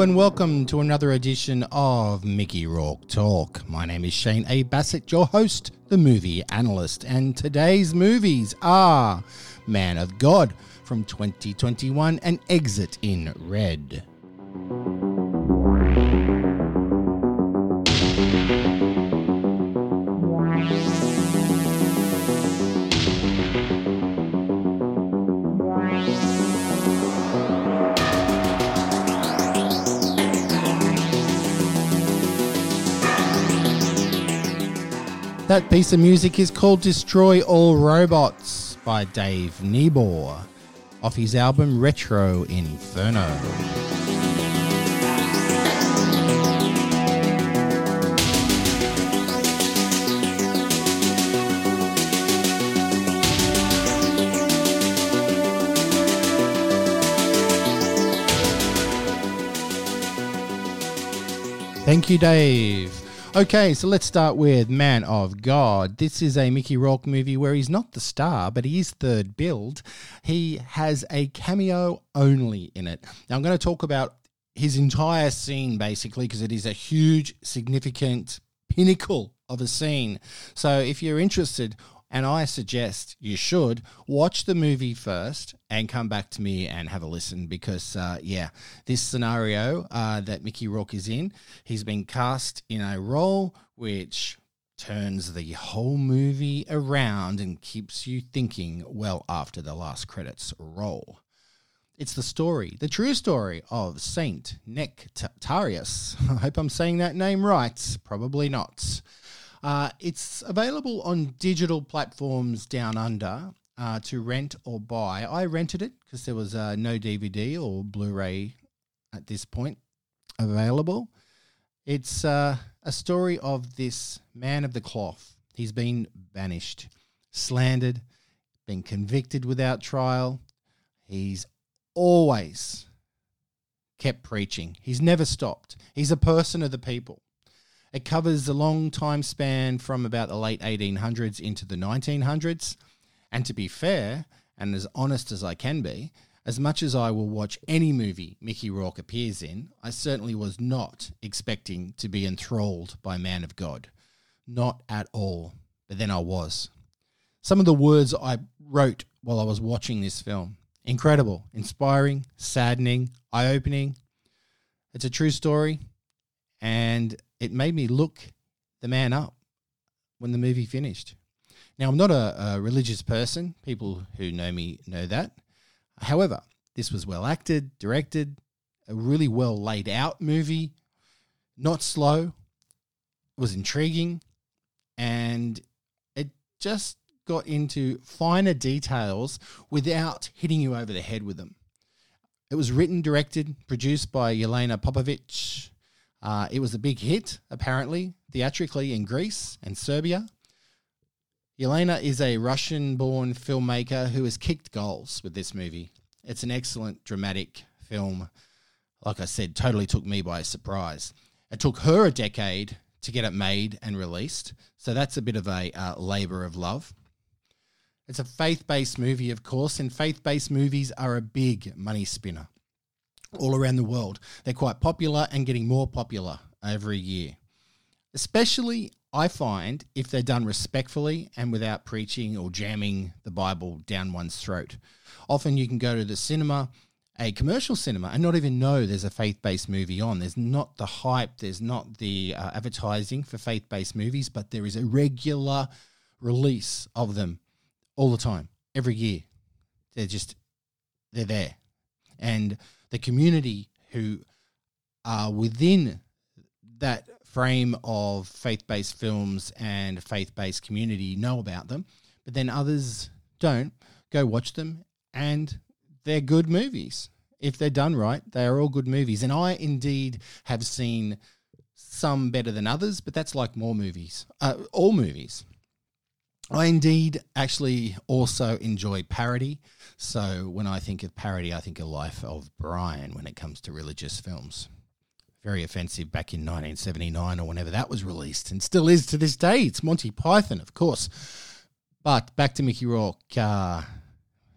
And welcome to another edition of Mickey Rourke Talk. My name is Shane A. Bassett, your host, the movie analyst, and today's movies are Man of God from 2021 and Exit in Red. That piece of music is called Destroy All Robots by Dave Niebuhr off his album Retro Inferno. Thank you, Dave. Okay, so let's start with Man of God. This is a Mickey Rourke movie where he's not the star, but he is third billed. He has a cameo only in it. Now, I'm going to talk about his entire scene basically because it is a huge, significant pinnacle of a scene. So, if you're interested, and I suggest you should watch the movie first and come back to me and have a listen because, uh, yeah, this scenario uh, that Mickey Rourke is in, he's been cast in a role which turns the whole movie around and keeps you thinking well after the last credits roll. It's the story, the true story of Saint Nectarius. I hope I'm saying that name right. Probably not. Uh, it's available on digital platforms down under uh, to rent or buy. I rented it because there was uh, no DVD or Blu ray at this point available. It's uh, a story of this man of the cloth. He's been banished, slandered, been convicted without trial. He's always kept preaching. He's never stopped. He's a person of the people. It covers a long time span from about the late 1800s into the 1900s. And to be fair, and as honest as I can be, as much as I will watch any movie Mickey Rourke appears in, I certainly was not expecting to be enthralled by Man of God. Not at all. But then I was. Some of the words I wrote while I was watching this film incredible, inspiring, saddening, eye opening. It's a true story. And it made me look the man up when the movie finished. Now, I'm not a, a, religious person. People who know me know that. However, this was well acted, directed, a really well laid out movie, not slow, it was intriguing, and it just got into finer details without hitting you over the head with them. It was written, directed, produced by Yelena Popovich, uh, it was a big hit, apparently, theatrically in Greece and Serbia. Yelena is a Russian born filmmaker who has kicked goals with this movie. It's an excellent dramatic film. Like I said, totally took me by surprise. It took her a decade to get it made and released, so that's a bit of a uh, labor of love. It's a faith based movie, of course, and faith based movies are a big money spinner all around the world. They're quite popular and getting more popular every year. Especially, I find, if they're done respectfully and without preaching or jamming the Bible down one's throat. Often you can go to the cinema, a commercial cinema, and not even know there's a faith based movie on. There's not the hype, there's not the uh, advertising for faith based movies, but there is a regular release of them all the time, every year. They're just, they're there. And the community who are within that frame of faith based films and faith based community know about them, but then others don't. Go watch them, and they're good movies. If they're done right, they are all good movies. And I indeed have seen some better than others, but that's like more movies, uh, all movies. I indeed actually also enjoy parody. So when I think of parody, I think of Life of Brian when it comes to religious films. Very offensive back in 1979 or whenever that was released, and still is to this day. It's Monty Python, of course. But back to Mickey Rourke. Uh,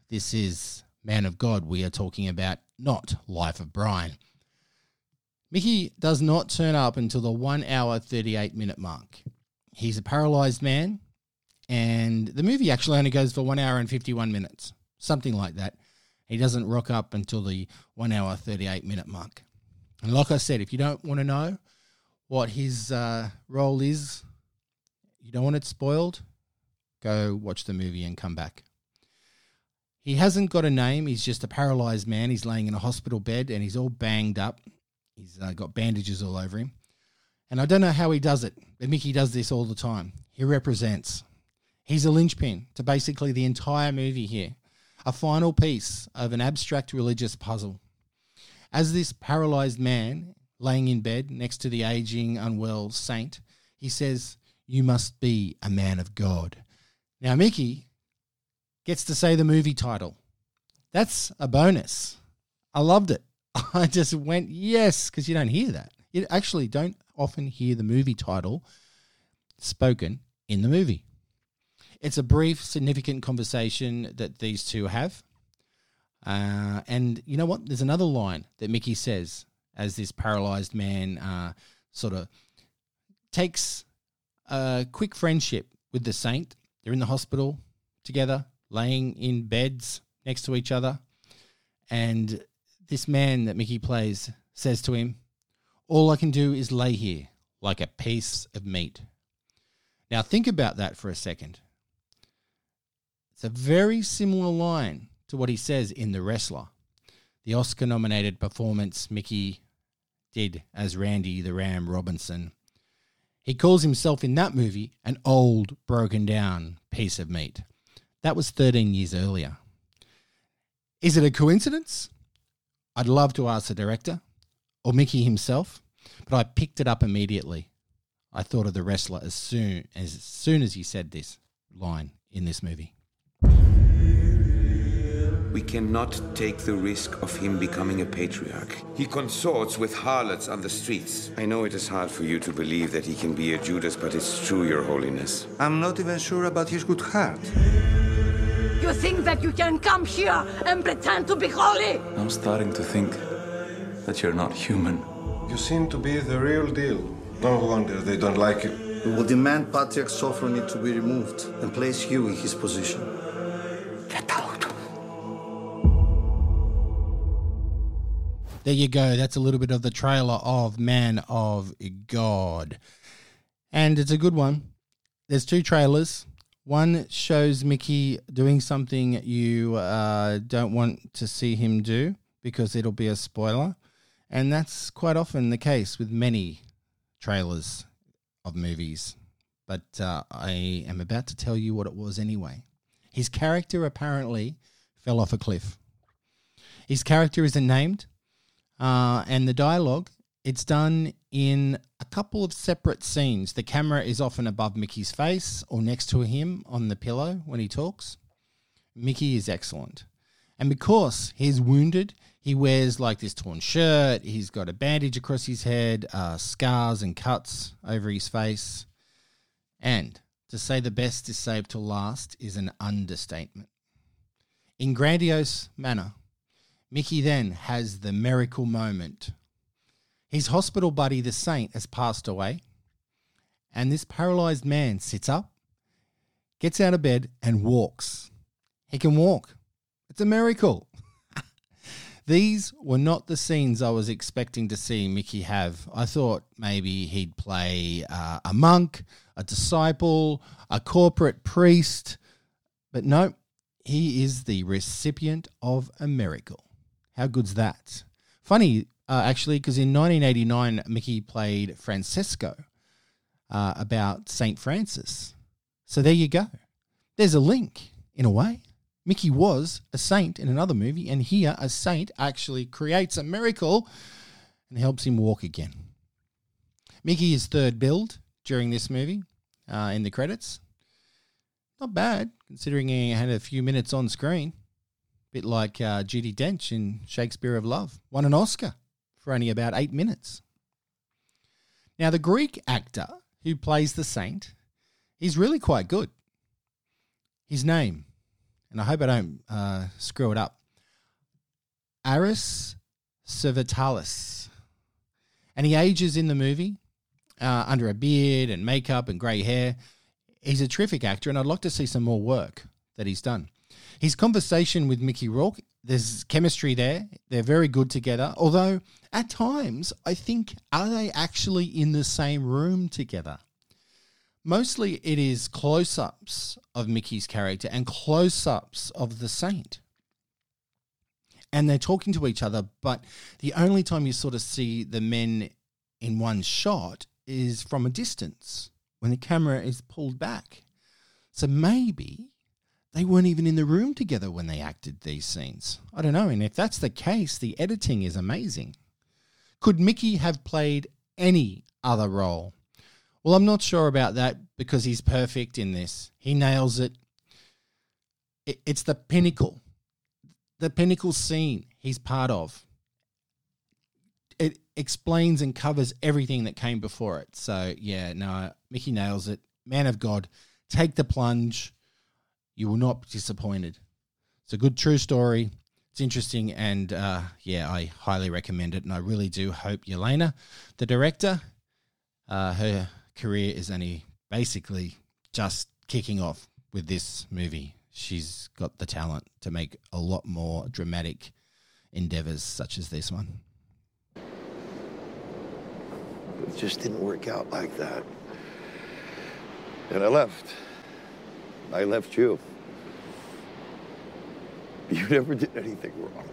this is Man of God. We are talking about not Life of Brian. Mickey does not turn up until the 1 hour 38 minute mark. He's a paralyzed man, and the movie actually only goes for 1 hour and 51 minutes, something like that. He doesn't rock up until the 1 hour 38 minute mark. And like I said, if you don't want to know what his uh, role is, you don't want it spoiled, go watch the movie and come back. He hasn't got a name. He's just a paralyzed man. He's laying in a hospital bed and he's all banged up. He's uh, got bandages all over him. And I don't know how he does it, but Mickey does this all the time. He represents. He's a linchpin to basically the entire movie here, a final piece of an abstract religious puzzle. As this paralyzed man laying in bed next to the aging, unwell saint, he says, You must be a man of God. Now, Mickey gets to say the movie title. That's a bonus. I loved it. I just went, yes, because you don't hear that. You actually don't often hear the movie title spoken in the movie. It's a brief, significant conversation that these two have. Uh, and you know what? There's another line that Mickey says as this paralyzed man uh, sort of takes a quick friendship with the saint. They're in the hospital together, laying in beds next to each other. And this man that Mickey plays says to him, All I can do is lay here like a piece of meat. Now, think about that for a second. It's a very similar line to what he says in The Wrestler, the Oscar nominated performance Mickey did as Randy the Ram Robinson. He calls himself in that movie an old, broken down piece of meat. That was 13 years earlier. Is it a coincidence? I'd love to ask the director or Mickey himself, but I picked it up immediately. I thought of the wrestler as soon as, as soon as he said this line in this movie. We cannot take the risk of him becoming a patriarch. He consorts with harlots on the streets. I know it is hard for you to believe that he can be a Judas, but it's true, Your Holiness. I'm not even sure about his good heart. You think that you can come here and pretend to be holy? I'm starting to think that you're not human. You seem to be the real deal. No wonder they don't like you. We will demand Patriarch Sophrony to be removed and place you in his position. There you go. That's a little bit of the trailer of Man of God. And it's a good one. There's two trailers. One shows Mickey doing something you uh, don't want to see him do because it'll be a spoiler. And that's quite often the case with many trailers of movies. But uh, I am about to tell you what it was anyway. His character apparently fell off a cliff. His character isn't named, uh, and the dialogue it's done in a couple of separate scenes. The camera is often above Mickey's face or next to him on the pillow when he talks. Mickey is excellent. And because he's wounded, he wears like this torn shirt. He's got a bandage across his head, uh, scars and cuts over his face. And to say the best is saved to last is an understatement. In grandiose manner, Mickey then has the miracle moment. His hospital buddy, the saint, has passed away, and this paralyzed man sits up, gets out of bed, and walks. He can walk. It's a miracle. These were not the scenes I was expecting to see Mickey have. I thought maybe he'd play uh, a monk, a disciple, a corporate priest, but no, he is the recipient of a miracle. How good's that? Funny, uh, actually, because in 1989, Mickey played Francesco uh, about St. Francis. So there you go. There's a link, in a way. Mickey was a saint in another movie, and here a saint actually creates a miracle and helps him walk again. Mickey is third billed during this movie uh, in the credits. Not bad, considering he had a few minutes on screen. Bit like uh, Judi Dench in Shakespeare of Love. Won an Oscar for only about eight minutes. Now, the Greek actor who plays the saint, he's really quite good. His name, and I hope I don't uh, screw it up, Aris Servetalis. and he ages in the movie uh, under a beard and makeup and grey hair. He's a terrific actor, and I'd like to see some more work that he's done. His conversation with Mickey Rourke, there's chemistry there. They're very good together. Although at times, I think, are they actually in the same room together? Mostly it is close ups of Mickey's character and close ups of the saint. And they're talking to each other, but the only time you sort of see the men in one shot is from a distance when the camera is pulled back. So maybe they weren't even in the room together when they acted these scenes. I don't know. And if that's the case, the editing is amazing. Could Mickey have played any other role? Well, I'm not sure about that because he's perfect in this. He nails it. It's the pinnacle, the pinnacle scene he's part of. It explains and covers everything that came before it. So, yeah, no, Mickey nails it. Man of God, take the plunge. You will not be disappointed. It's a good true story. It's interesting, and uh, yeah, I highly recommend it. And I really do hope Yelena, the director, uh, her career is only basically just kicking off with this movie. She's got the talent to make a lot more dramatic endeavors such as this one. It just didn't work out like that. And I left. I left you. You never did anything wrong.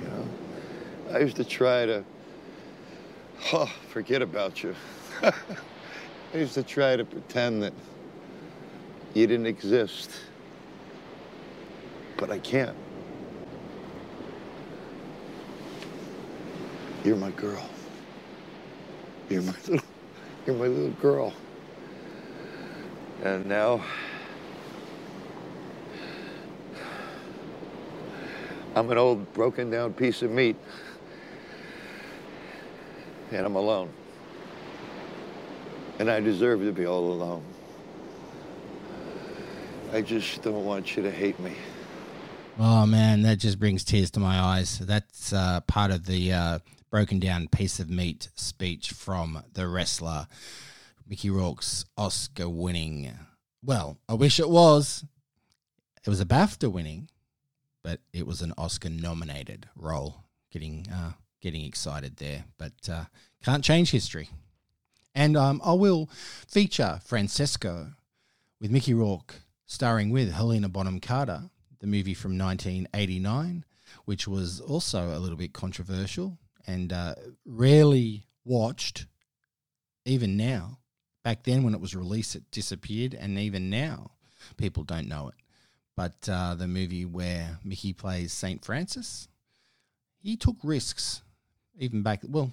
You know? I used to try to oh, forget about you. I used to try to pretend that you didn't exist. But I can't. You're my girl. You're my little, you're my little girl. And now, I'm an old broken down piece of meat. And I'm alone. And I deserve to be all alone. I just don't want you to hate me. Oh man, that just brings tears to my eyes. That's uh, part of the uh, broken down piece of meat speech from the wrestler Mickey Rourke's Oscar winning. Well, I wish it was. It was a BAFTA winning, but it was an Oscar nominated role. Getting uh, getting excited there, but uh, can't change history. And um, I will feature Francesco with Mickey Rourke starring with Helena Bonham Carter, the movie from 1989, which was also a little bit controversial and uh, rarely watched, even now. Back then, when it was released, it disappeared, and even now, people don't know it. But uh, the movie where Mickey plays Saint Francis, he took risks, even back. Well,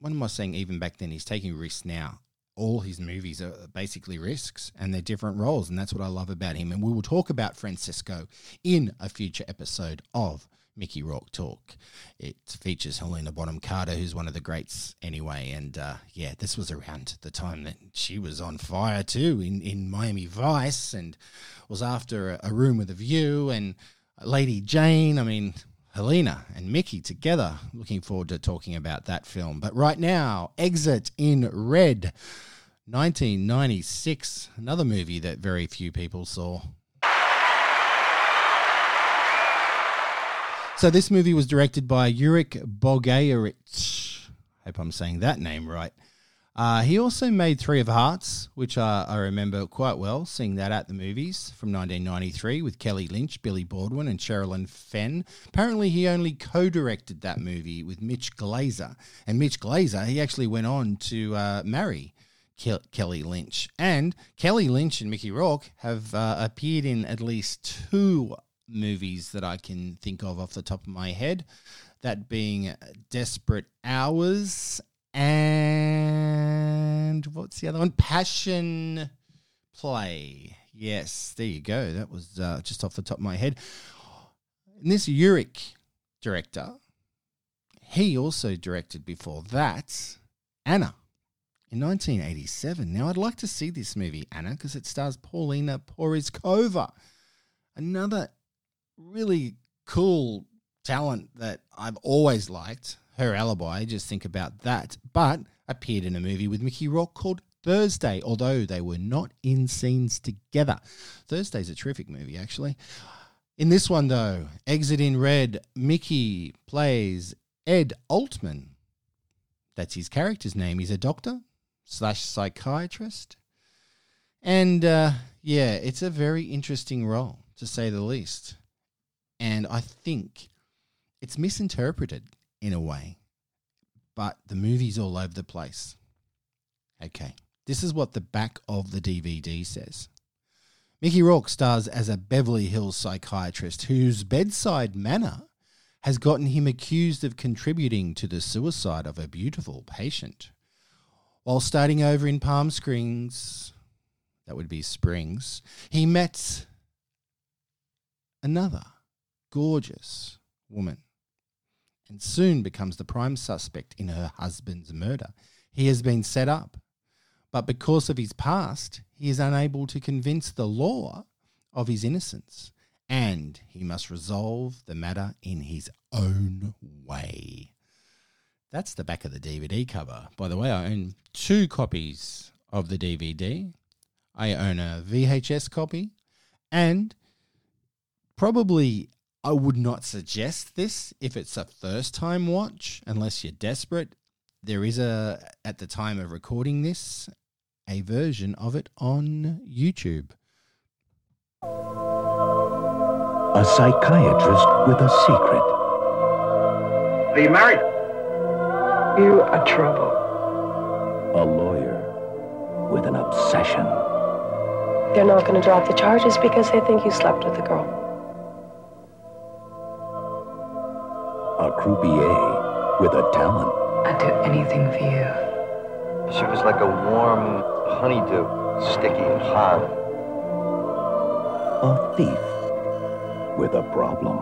what am I saying? Even back then, he's taking risks now. All his movies are basically risks, and they're different roles, and that's what I love about him. And we will talk about Francisco in a future episode of Mickey Rourke Talk. It features Helena Bonham Carter, who's one of the greats anyway. And uh, yeah, this was around the time that she was on fire too in, in Miami Vice and was after a, a room with a view and Lady Jane. I mean, Helena and Mickey together. Looking forward to talking about that film. But right now, Exit in Red, 1996, another movie that very few people saw. So this movie was directed by Jurek Bogayevicz. Hope I'm saying that name right. Uh, he also made Three of Hearts, which uh, I remember quite well, seeing that at the movies from 1993 with Kelly Lynch, Billy Baldwin, and Sherilyn Fenn. Apparently, he only co directed that movie with Mitch Glazer. And Mitch Glazer, he actually went on to uh, marry Ke- Kelly Lynch. And Kelly Lynch and Mickey Rourke have uh, appeared in at least two movies that I can think of off the top of my head. That being Desperate Hours and what's the other one? Passion Play. Yes, there you go. That was uh, just off the top of my head. And this Jurek director, he also directed before that Anna in 1987. Now, I'd like to see this movie, Anna, because it stars Paulina Porizkova, another really cool talent that I've always liked. her alibi. Just think about that. But appeared in a movie with Mickey Rourke called Thursday, although they were not in scenes together. Thursday's a terrific movie, actually. In this one, though, Exit in Red, Mickey plays Ed Altman. That's his character's name. He's a doctor slash psychiatrist. And uh, yeah, it's a very interesting role, to say the least. And I think it's misinterpreted in a way, but the movie's all over the place. Okay, this is what the back of the DVD says. Mickey Rourke stars as a Beverly Hills psychiatrist whose bedside manner has gotten him accused of contributing to the suicide of a beautiful patient. While starting over in Palm Springs, that would be Springs, he met another gorgeous woman and soon becomes the prime suspect in her husband's murder. He has been set up, but because of his past, he is unable to convince the law of his innocence and he must resolve the matter in his own way. That's the back of the DVD cover. By the way, I own two copies of the DVD. I own a VHS copy, and probably I would not suggest this if it's a first time watch, unless you're desperate. There is a, at the time of recording this, a version of it on YouTube a psychiatrist with a secret. Are you married? You are trouble. A lawyer with an obsession. They're not going to drop the charges because they think you slept with the girl. A croupier with a talent. I'd do anything for you. She was like a warm honeydew, sticky and hard. A thief with a problem.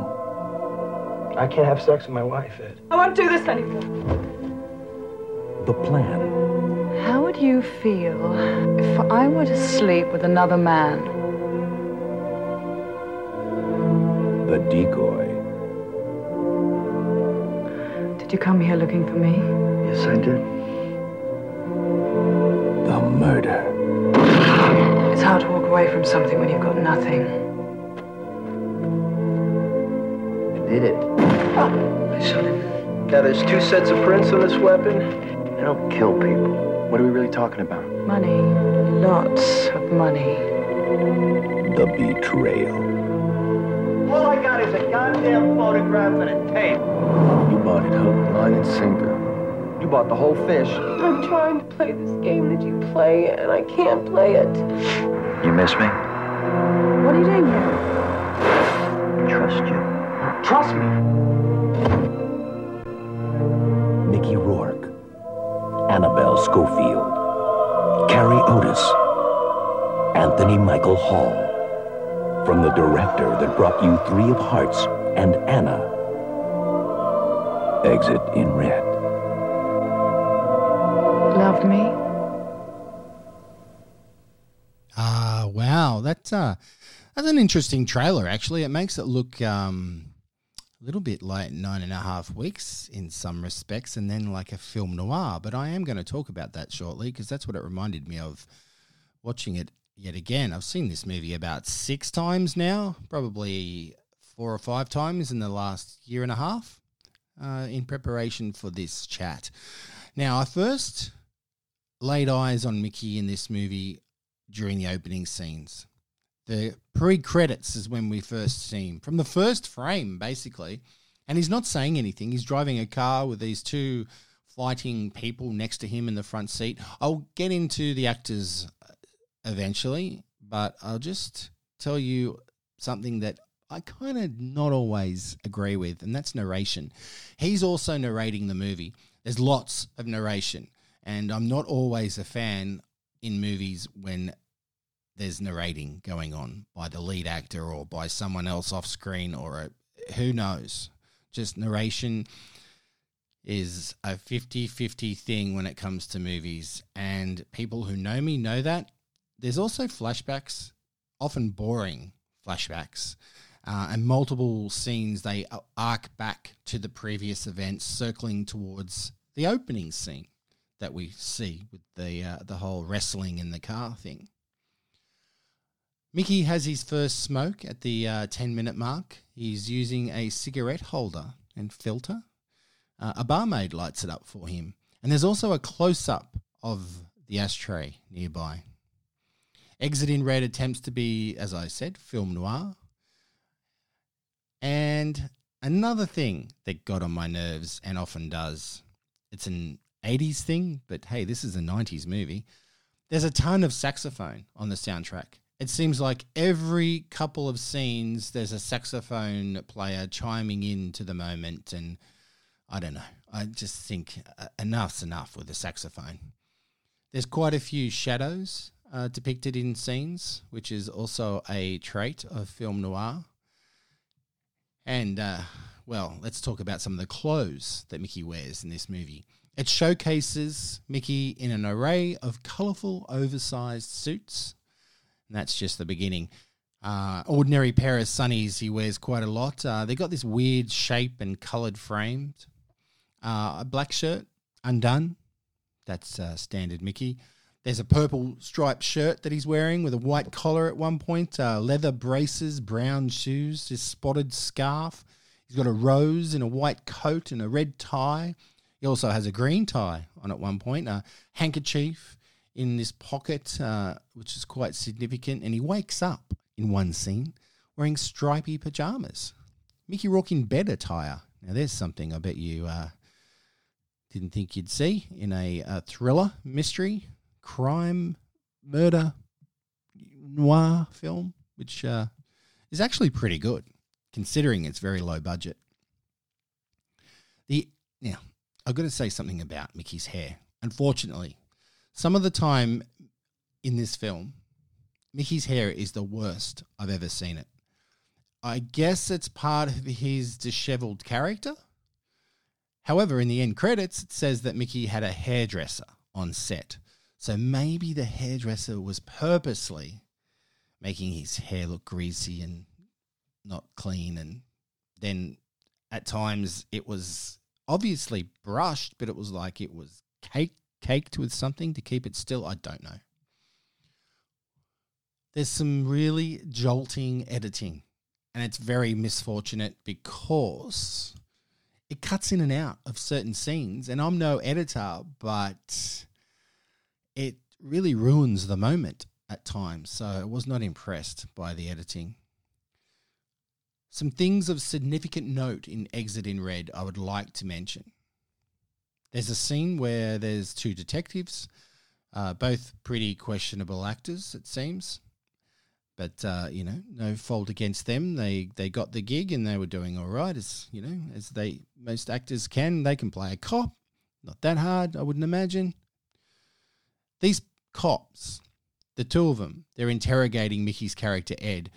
I can't have sex with my wife, Ed. I won't do this anymore. The plan. How would you feel if I were to sleep with another man? The decoy. Did you come here looking for me? Yes, I did. The murder. It's hard to walk away from something when you've got nothing. I did it. I shot him. Now, there's two sets of prints on this weapon. I don't kill people. What are we really talking about? Money. Lots of money. The betrayal. All I got is a goddamn photograph and a tape. You bought it hook, line, and sinker. You bought the whole fish. I'm trying to play this game that you play, and I can't play it. You miss me? What are you doing here? Trust you. Trust me. Mickey Rourke, Annabelle Schofield, Carrie Otis, Anthony Michael Hall. From the director that brought you Three of Hearts and Anna. Exit in Red. Love me? Ah, wow. That's uh that's an interesting trailer actually. It makes it look um a little bit like nine and a half weeks in some respects, and then like a film noir. But I am going to talk about that shortly because that's what it reminded me of watching it yet again. I've seen this movie about six times now, probably four or five times in the last year and a half uh, in preparation for this chat. Now, I first laid eyes on Mickey in this movie during the opening scenes. The pre credits is when we first see him from the first frame, basically. And he's not saying anything. He's driving a car with these two fighting people next to him in the front seat. I'll get into the actors uh, eventually, but I'll just tell you something that I kind of not always agree with, and that's narration. He's also narrating the movie. There's lots of narration, and I'm not always a fan in movies when there's narrating going on by the lead actor or by someone else off screen or a, who knows. Just narration is a 50 50 thing when it comes to movies. And people who know me know that. There's also flashbacks, often boring flashbacks. Uh, and multiple scenes they arc back to the previous events, circling towards the opening scene that we see with the uh, the whole wrestling in the car thing. Mickey has his first smoke at the uh, 10 minute mark. He's using a cigarette holder and filter. Uh, a barmaid lights it up for him. And there's also a close up of the ashtray nearby. Exit in Red attempts to be, as I said, film noir. And another thing that got on my nerves and often does, it's an 80s thing, but hey, this is a 90s movie. There's a ton of saxophone on the soundtrack. It seems like every couple of scenes, there's a saxophone player chiming in to the moment. And I don't know. I just think uh, enough's enough with the saxophone. There's quite a few shadows uh, depicted in scenes, which is also a trait of film noir. And, uh, well, let's talk about some of the clothes that Mickey wears in this movie. It showcases Mickey in an array of colourful, oversized suits and that's just the beginning. Uh, ordinary pair of sunnies he wears quite a lot. Uh, they got this weird shape and coloured frames. Uh, a black shirt, undone. That's uh, standard Mickey. There's a purple striped shirt that he's wearing with a white collar at one point, uh, leather braces, brown shoes, his spotted scarf. He's got a rose in a white coat and a red tie. He also has a green tie on at one point, a handkerchief, in this pocket, uh, which is quite significant. And he wakes up in one scene wearing stripy pajamas. Mickey Rourke in bed attire. Now, there's something I bet you uh, didn't think you'd see in a, a thriller, mystery, crime, murder, noir film, which uh, is actually pretty good considering it's very low budget. The now I've got to say something about Mickey's hair. Unfortunately, some of the time in this film, Mickey's hair is the worst I've ever seen it. I guess it's part of his disheveled character. However, in the end credits, it says that Mickey had a hairdresser on set. So maybe the hairdresser was purposely making his hair look greasy and not clean. And then at times it was obviously brushed, but it was like it was caked caked with something to keep it still? I don't know. There's some really jolting editing, and it's very misfortunate because it cuts in and out of certain scenes. And I'm no editor, but really ruins the moment at times. So I was not impressed by the editing. Some things of significant note in Exit in Red I would like to mention. There's a scene where there's two detectives, uh, both pretty questionable actors, it seems. But uh, you know, no fault against them. They they got the gig and they were doing all right, as you know, as they most actors can. They can play a cop, not that hard, I wouldn't imagine. These cops, the two of them, they're interrogating Mickey's character Ed,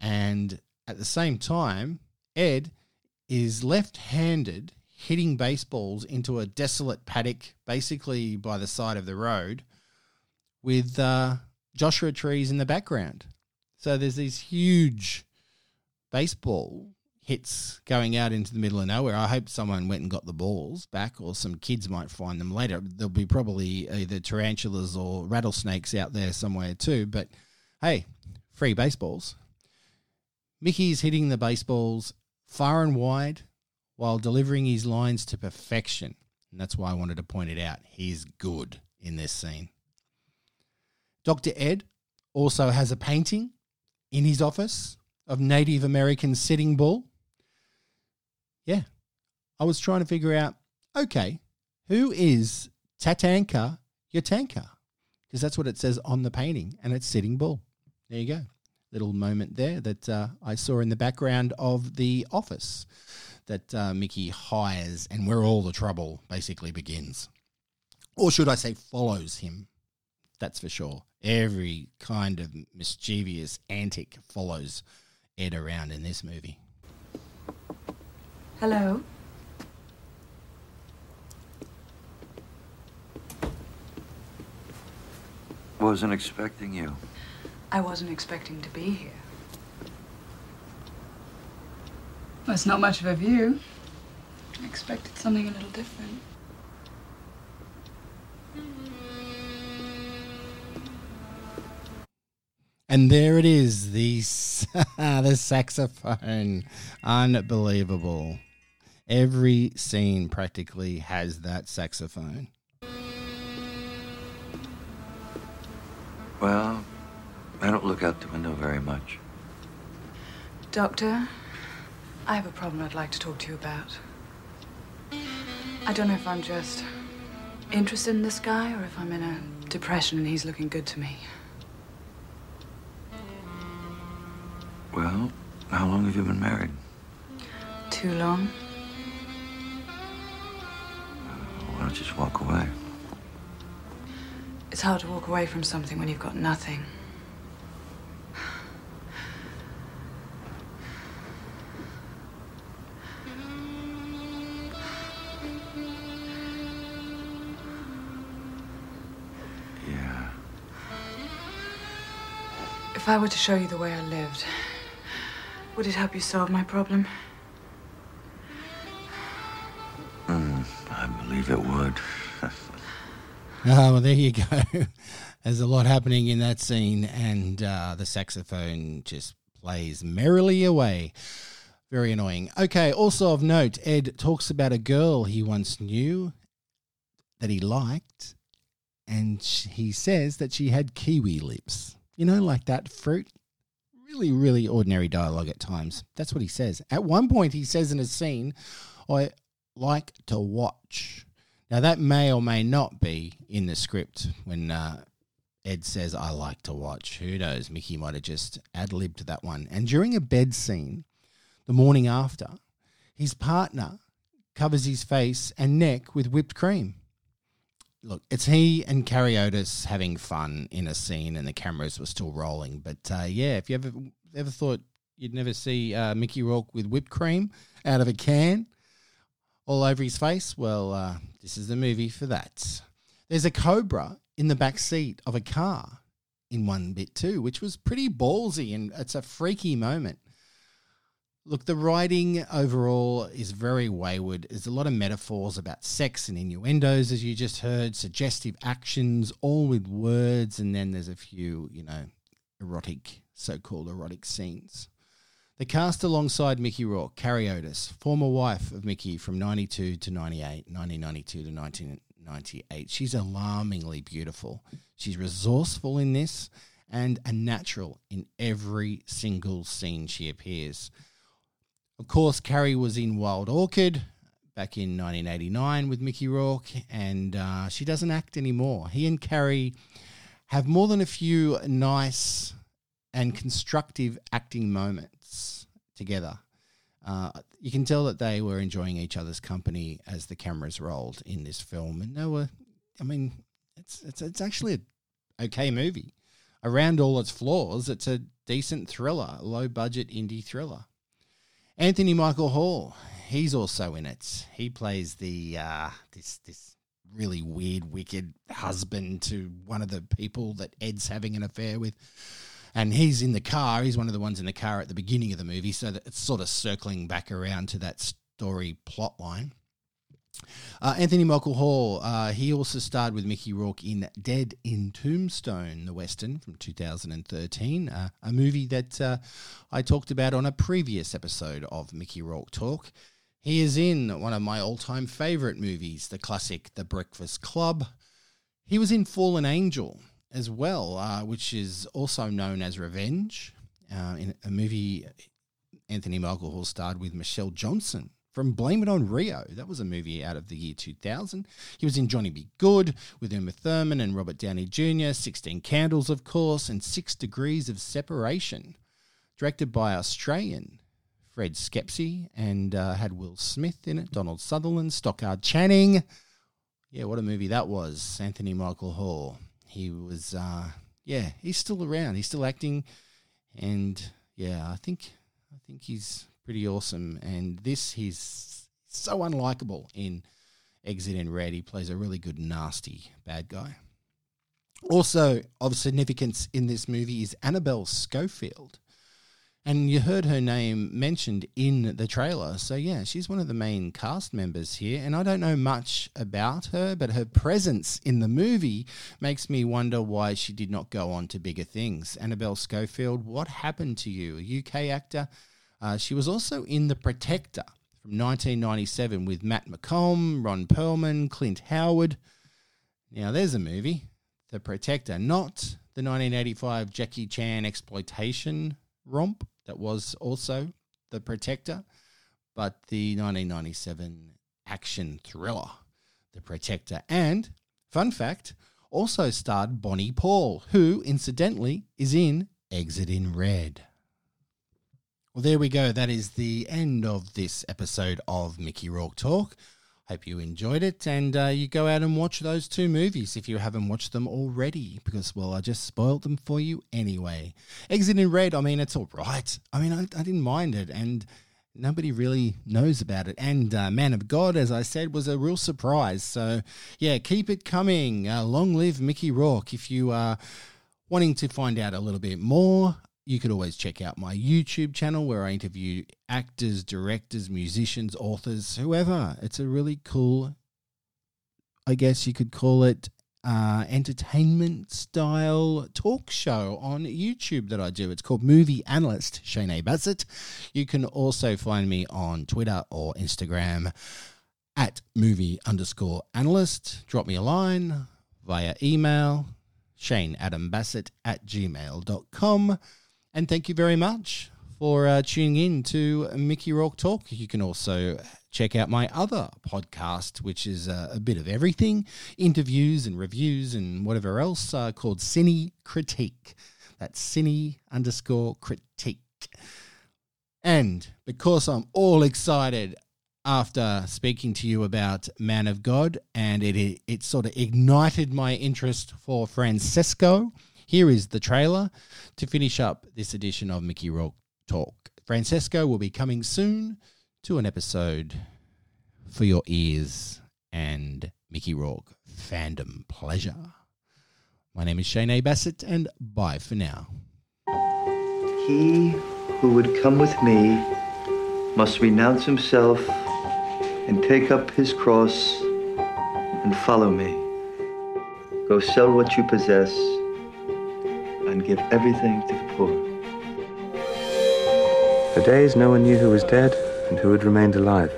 and at the same time, Ed is left-handed hitting baseballs into a desolate paddock, basically by the side of the road, with uh, Joshua trees in the background. So there's these huge baseball hits going out into the middle of nowhere. I hope someone went and got the balls back, or some kids might find them later. There'll be probably either tarantulas or rattlesnakes out there somewhere too. But hey, free baseballs. Mickey's hitting the baseballs far and wide while delivering his lines to perfection. And that's why I wanted to point it out. He's good in this scene. Dr. Ed also has a painting in his office of Native American Sitting Bull. Yeah, I was trying to figure out okay, who is Tatanka Iyotanka? Because that's what it says on the painting, and it's Sitting Bull. There you go. Little moment there that uh, I saw in the background of the office that uh, Mickey hires and where all the trouble basically begins. Or should I say, follows him. That's for sure. Every kind of mischievous antic follows Ed around in this movie. Hello? Wasn't expecting you. I wasn't expecting to be here. Well, it's not much of a view. I expected something a little different. And there it is, the the saxophone, unbelievable. Every scene practically has that saxophone. Well, I don't look out the window very much. Doctor, I have a problem I'd like to talk to you about. I don't know if I'm just interested in this guy or if I'm in a depression and he's looking good to me. Well, how long have you been married? Too long? Just walk away? It's hard to walk away from something when you've got nothing. Yeah. If I were to show you the way I lived, would it help you solve my problem? Believe it would. Oh, well, there you go. There's a lot happening in that scene, and uh, the saxophone just plays merrily away. Very annoying. Okay, also of note, Ed talks about a girl he once knew that he liked, and he says that she had kiwi lips. You know, like that fruit. Really, really ordinary dialogue at times. That's what he says. At one point, he says in a scene, I like to watch. Now, that may or may not be in the script when uh, Ed says, I like to watch. Who knows? Mickey might have just ad libbed that one. And during a bed scene, the morning after, his partner covers his face and neck with whipped cream. Look, it's he and Carrie Otis having fun in a scene, and the cameras were still rolling. But uh, yeah, if you ever ever thought you'd never see uh, Mickey Rourke with whipped cream out of a can all over his face, well, uh, this is the movie for that. There's a cobra in the back seat of a car in one bit too, which was pretty ballsy, and it's a freaky moment. Look, the writing overall is very wayward. There's a lot of metaphors about sex and innuendos, as you just heard, suggestive actions, all with words, and then there's a few, you know, erotic, so called erotic scenes. The cast alongside Mickey Rourke, Carrie Otis, former wife of Mickey from 92 to 98, 1992 to 1998. She's alarmingly beautiful. She's resourceful in this and a natural in every single scene she appears. Of course, Carrie was in Wild Orchid back in 1989 with Mickey Rourke, and uh, she doesn't act anymore. He and Carrie have more than a few nice and constructive acting moments together. Uh, you can tell that they were enjoying each other's company as the cameras rolled in this film, and they were. I mean, it's it's it's actually a okay movie. Around all its flaws, it's a decent thriller, low budget indie thriller. Anthony Michael Hall, he's also in it. He plays the uh, this this really weird, wicked husband to one of the people that Ed's having an affair with. And he's in the car. He's one of the ones in the car at the beginning of the movie, so that it's sort of circling back around to that story plot line. Uh, Anthony Michael Hall, uh, he also starred with Mickey Rourke in Dead in Tombstone, the Western from 2013, uh, a movie that uh, I talked about on a previous episode of Mickey Rourke Talk. He is in one of my all time favourite movies, the classic The Breakfast Club. He was in Fallen Angel as well, uh, which is also known as Revenge, uh, in a movie Anthony Michael Hall starred with Michelle Johnson from Blame It on Rio. That was a movie out of the year 2000. He was in Johnny Be Good with Uma Thurman and Robert Downey Jr., 16 Candles, of course, and Six Degrees of Separation. Directed by Australian Fred Schepisi and uh, had Will Smith in it, Donald Sutherland, Stockard Channing. Yeah, what a movie that was. Anthony Michael Hall. He was, uh, yeah, he's still around. He's still acting. And yeah, I think, I think he's pretty awesome. And this, he's so unlikable in Exit in Red. He plays a really good, nasty bad guy. Also of significance in this movie is Annabelle Schofield. And you heard her name mentioned in the trailer. So, yeah, she's one of the main cast members here. And I don't know much about her, but her presence in the movie makes me wonder why she did not go on to bigger things. Annabel Schofield, what happened to you? A UK actor. Uh, she was also in The Protector from 1997 with Matt McColm, Ron Perlman, Clint Howard. Now, there's a movie, The Protector, not the 1985 Jackie Chan exploitation romp that was also The Protector, but the 1997 action thriller, The Protector. And, fun fact, also starred Bonnie Paul, who, incidentally, is in Exit in Red. Well, there we go. That is the end of this episode of Mickey Rourke Talk. Hope you enjoyed it, and uh, you go out and watch those two movies if you haven't watched them already, because well, I just spoiled them for you anyway. Exit in Red, I mean, it's all right. I mean, I, I didn't mind it, and nobody really knows about it. And uh, Man of God, as I said, was a real surprise. So yeah, keep it coming. Uh, long live Mickey Rourke. If you are wanting to find out a little bit more you could always check out my YouTube channel where I interview actors, directors, musicians, authors, whoever. It's a really cool, I guess you could call it, uh, entertainment style talk show on YouTube that I do. It's called Movie Analyst Shane A. Bassett. You can also find me on Twitter or Instagram at movie underscore analyst. Drop me a line via email, Shane Adam Bassett at gmail.com. And thank you very much for uh, tuning in to Mickey Rourke Talk. You can also check out my other podcast, which is uh, a bit of everything interviews and reviews and whatever else uh, called Cine Critique. That's Cine underscore critique. And because I'm all excited after speaking to you about Man of God, and it, it, it sort of ignited my interest for Francesco here is the trailer to finish up this edition of Mickey Rourke Talk. Francesco will be coming soon to an episode for your ears and Mickey Rourke fandom pleasure. My name is Shane A. Bassett, and bye for now. He who would come with me must renounce himself and take up his cross and follow me. Go sell what you possess and give everything to the poor. For days, no one knew who was dead and who had remained alive.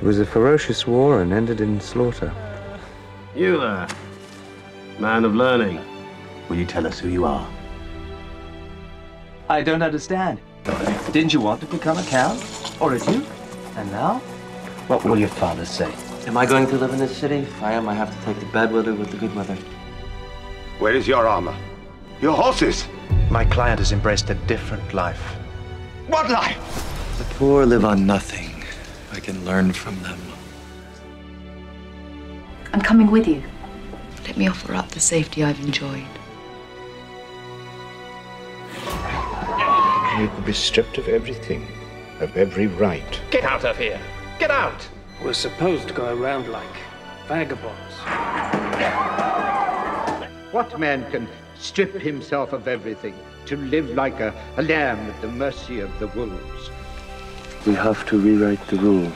It was a ferocious war and ended in slaughter. You there, man of learning. Will you tell us who you are? I don't understand. Didn't you want to become a count or a duke? And now? What will your father say? Am I going to live in this city? If I am, I have to take the bad weather with the good weather. Where is your armor? Your horses? My client has embraced a different life. What life? The poor live on nothing. I can learn from them. I'm coming with you. Let me offer up the safety I've enjoyed. You could be stripped of everything, of every right. Get out of here! Get out! We're supposed to go around like vagabonds. What man can strip himself of everything to live like a, a lamb at the mercy of the wolves? We have to rewrite the rule.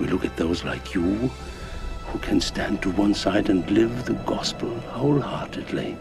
We look at those like you who can stand to one side and live the gospel wholeheartedly.